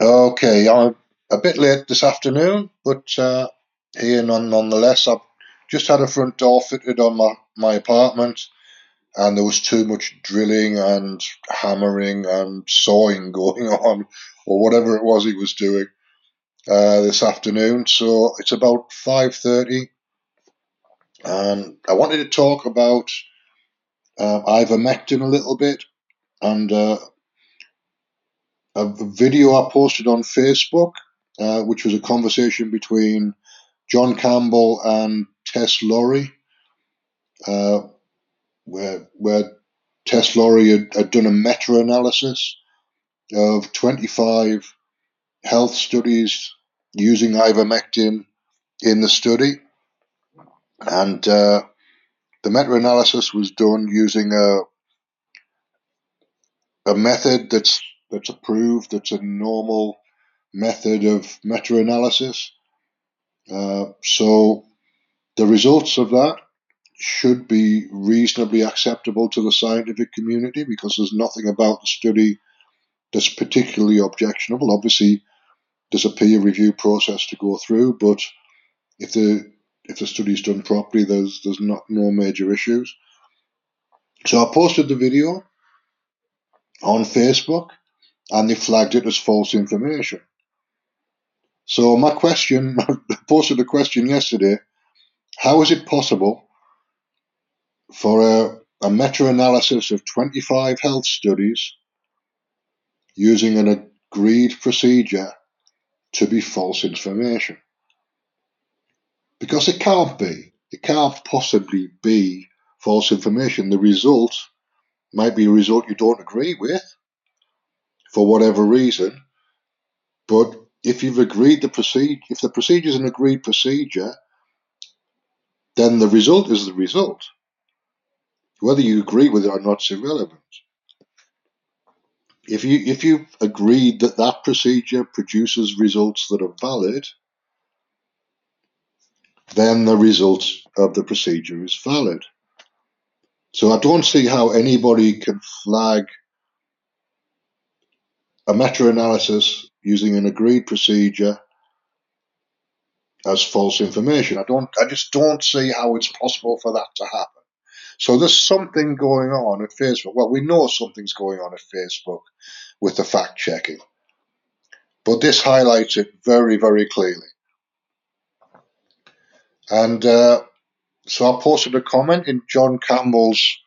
Okay, I'm a bit late this afternoon, but uh, here none, nonetheless. I've just had a front door fitted on my, my apartment, and there was too much drilling and hammering and sawing going on, or whatever it was he was doing uh, this afternoon. So it's about five thirty, and I wanted to talk about uh, ivermectin a little bit and uh, a video I posted on Facebook, uh, which was a conversation between John Campbell and Tess Lawrie, uh, where where Tess Lawrie had, had done a meta-analysis of 25 health studies using ivermectin in the study, and uh, the meta-analysis was done using a a method that's that's approved. That's a normal method of meta-analysis. Uh, so the results of that should be reasonably acceptable to the scientific community because there's nothing about the study that's particularly objectionable. Obviously, there's a peer review process to go through, but if the if the study's done properly, there's there's not no major issues. So I posted the video on Facebook, and they flagged it as false information. So my question, I posted a question yesterday: How is it possible for a, a meta-analysis of 25 health studies using an agreed procedure to be false information? Because it can't be. It can't possibly be false information. The result might be a result you don't agree with for whatever reason, but if you've agreed the procedure, if the procedure is an agreed procedure, then the result is the result. Whether you agree with it or not is irrelevant. If you if you've agreed that that procedure produces results that are valid, then the result of the procedure is valid. So I don't see how anybody can flag a meta-analysis using an agreed procedure as false information. I don't. I just don't see how it's possible for that to happen. So there's something going on at Facebook. Well, we know something's going on at Facebook with the fact checking, but this highlights it very, very clearly. And uh, so I posted a comment in John Campbell's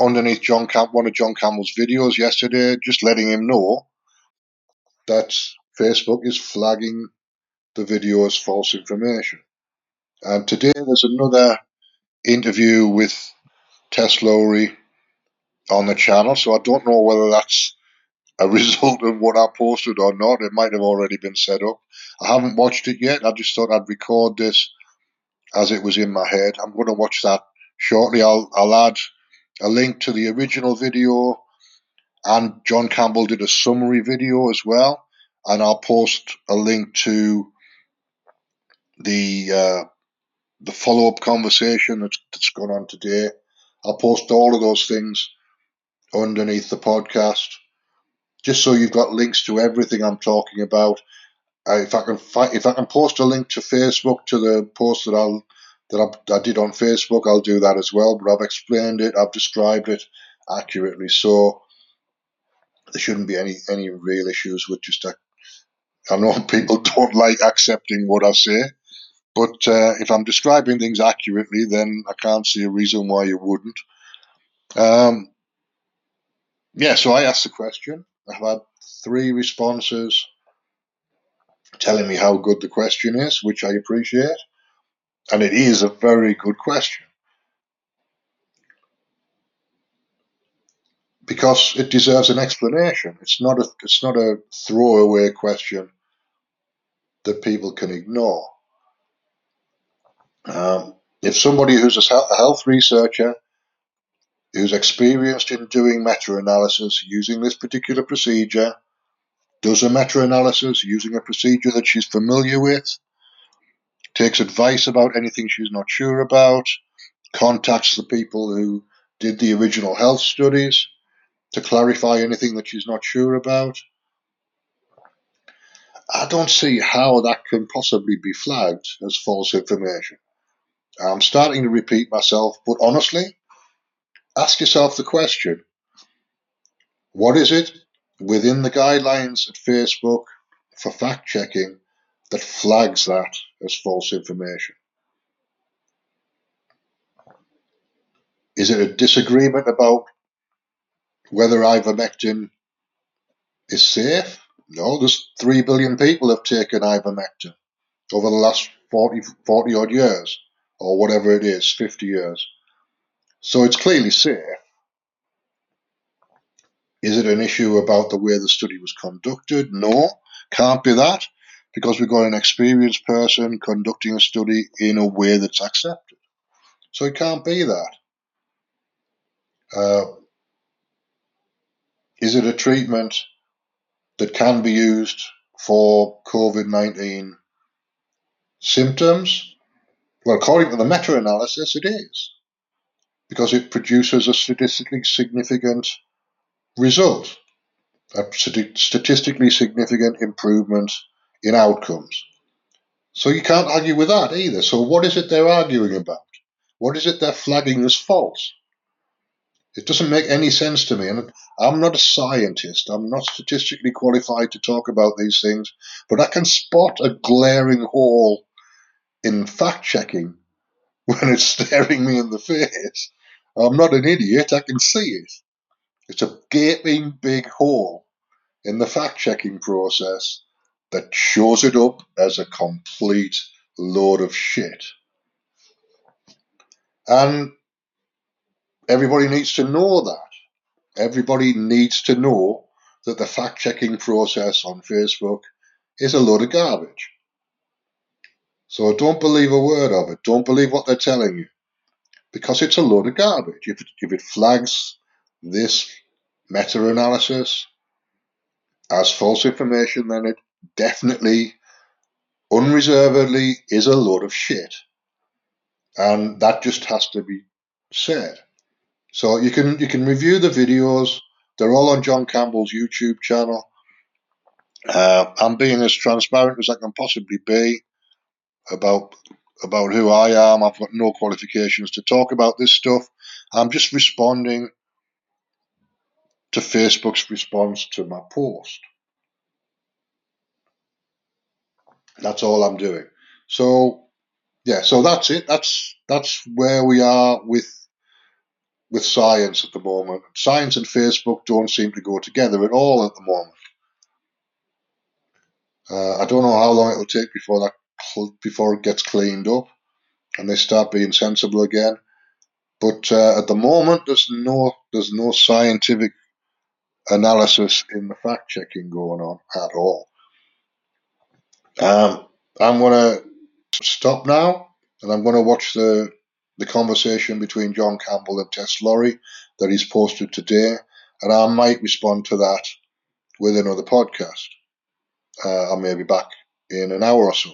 underneath John Camp one of John Campbell's videos yesterday, just letting him know that Facebook is flagging the video as false information. And today there's another interview with Tess Lawrie on the channel, so I don't know whether that's a result of what I posted or not. It might have already been set up. I haven't watched it yet. I just thought I'd record this as it was in my head. I'm going to watch that shortly. I'll, I'll add a link to the original video, and John Campbell did a summary video as well. And I'll post a link to the uh, the follow up conversation that's, that's gone on today. I'll post all of those things underneath the podcast, just so you've got links to everything I'm talking about. Uh, if I can fi- if I can post a link to Facebook to the post that I'll that I, I did on Facebook, I'll do that as well. But I've explained it, I've described it accurately, so there shouldn't be any any real issues with just. A, I know people don't like accepting what I say, but uh, if I'm describing things accurately, then I can't see a reason why you wouldn't. Um, yeah, so I asked the question. I've had three responses telling me how good the question is, which I appreciate. And it is a very good question. Because it deserves an explanation. It's not a it's not a throwaway question that people can ignore. Um, if somebody who's a health researcher who's experienced in doing meta-analysis using this particular procedure does a meta-analysis using a procedure that she's familiar with takes advice about anything she's not sure about, contacts the people who did the original health studies to clarify anything that she's not sure about. I don't see how that can possibly be flagged as false information. I'm starting to repeat myself, but honestly, ask yourself the question what is it within the guidelines at Facebook for fact checking that flags that as false information? Is it a disagreement about whether ivermectin is safe? No, there's 3 billion people have taken ivermectin over the last 40, 40 odd years, or whatever it is, 50 years. So it's clearly safe. Is it an issue about the way the study was conducted? No, can't be that, because we've got an experienced person conducting a study in a way that's accepted. So it can't be that. Uh, is it a treatment that can be used for COVID 19 symptoms? Well, according to the meta analysis, it is, because it produces a statistically significant result, a statistically significant improvement in outcomes. So you can't argue with that either. So, what is it they're arguing about? What is it they're flagging as false? It doesn't make any sense to me. And I'm not a scientist. I'm not statistically qualified to talk about these things, but I can spot a glaring hole in fact checking when it's staring me in the face. I'm not an idiot. I can see it. It's a gaping big hole in the fact checking process that shows it up as a complete load of shit. And everybody needs to know that. Everybody needs to know that the fact checking process on Facebook is a load of garbage. So don't believe a word of it. Don't believe what they're telling you because it's a load of garbage. If it, if it flags this meta analysis as false information, then it definitely, unreservedly, is a load of shit. And that just has to be said. So you can you can review the videos. They're all on John Campbell's YouTube channel. Uh, I'm being as transparent as I can possibly be about about who I am. I've got no qualifications to talk about this stuff. I'm just responding to Facebook's response to my post. That's all I'm doing. So yeah, so that's it. That's that's where we are with with science at the moment. Science and Facebook don't seem to go together at all at the moment. Uh, I don't know how long it'll take before that before it gets cleaned up and they start being sensible again. But uh, at the moment, there's no there's no scientific analysis in the fact checking going on at all. Um, I'm going to stop now, and I'm going to watch the the conversation between John Campbell and Tess Lawrie that he's posted today, and I might respond to that with another podcast. Uh, I may be back in an hour or so.